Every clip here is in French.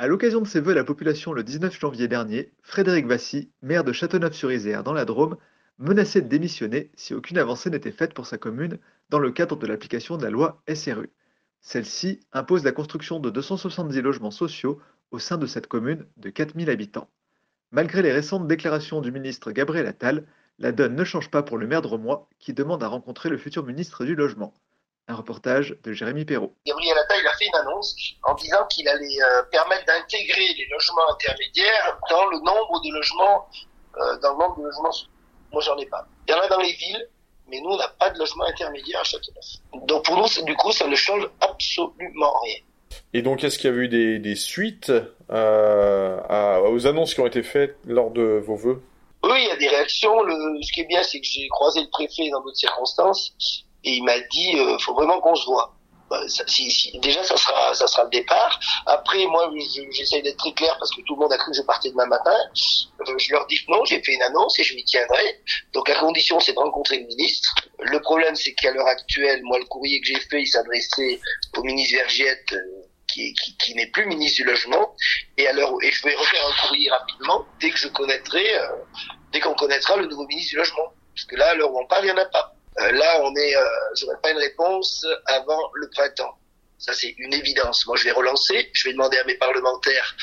À l'occasion de ses vœux à la population le 19 janvier dernier, Frédéric Vassy, maire de Châteauneuf-sur-Isère dans la Drôme, menaçait de démissionner si aucune avancée n'était faite pour sa commune dans le cadre de l'application de la loi SRU. Celle-ci impose la construction de 270 logements sociaux au sein de cette commune de 4000 habitants. Malgré les récentes déclarations du ministre Gabriel Attal, la donne ne change pas pour le maire de Romois qui demande à rencontrer le futur ministre du Logement. Un reportage de Jérémy Perrault. Gabriel Attal a fait une annonce en disant qu'il allait euh, permettre d'intégrer les logements intermédiaires dans le nombre de logements, euh, dans le nombre de logements. Moi, j'en ai pas. Il y en a dans les villes, mais nous, on n'a pas de logement intermédiaire à Châteauneuf. Donc pour nous, du coup, ça ne change absolument rien. Et donc, est-ce qu'il y a eu des, des suites euh, à, aux annonces qui ont été faites lors de vos vœux Oui, il y a des réactions. Le, ce qui est bien, c'est que j'ai croisé le préfet dans d'autres circonstances et il m'a dit euh, faut vraiment qu'on se voit. Bah, si, si, déjà, ça sera, ça sera le départ. Après, moi, j'essaie d'être très clair parce que tout le monde a cru que je partais demain matin. Euh, je leur dis non, j'ai fait une annonce et je m'y tiendrai. Donc, la condition, c'est de rencontrer le ministre. Le problème, c'est qu'à l'heure actuelle, moi, le courrier que j'ai fait, il s'adressait au ministre Vergiette, euh, qui, qui, qui n'est plus ministre du logement. Et alors, et je vais refaire un courrier rapidement dès que je connaîtrai, euh, dès qu'on connaîtra le nouveau ministre du logement. Parce que là, à l'heure où on parle, il n'y en a pas. Euh, là, on est, euh, j'aurai pas une réponse avant le printemps. Ça, c'est une évidence. Moi, je vais relancer. Je vais demander à mes parlementaires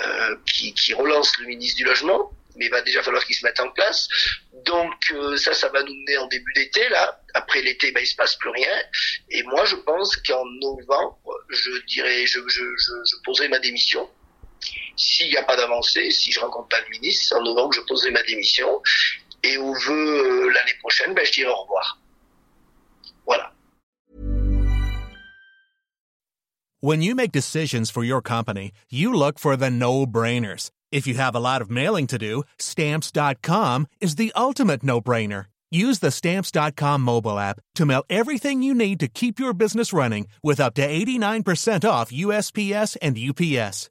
euh, qui, qui relancent le ministre du Logement. Mais il va déjà falloir qu'ils se mettent en place. Donc euh, ça, ça va nous mener en début d'été. Là, après l'été, ben, il se passe plus rien. Et moi, je pense qu'en novembre, je dirais, je, je, je, poserai ma démission. S'il n'y a pas d'avancée, si je rencontre pas le ministre, en novembre, je poserai ma démission. Et au vœu euh, l'année prochaine, ben, je dirai au revoir. Voilà. When you make decisions for your company, you look for the no-brainers. If you have a lot of mailing to do, stamps.com is the ultimate no-brainer. Use the stamps.com mobile app to mail everything you need to keep your business running with up to 89% off USPS and UPS.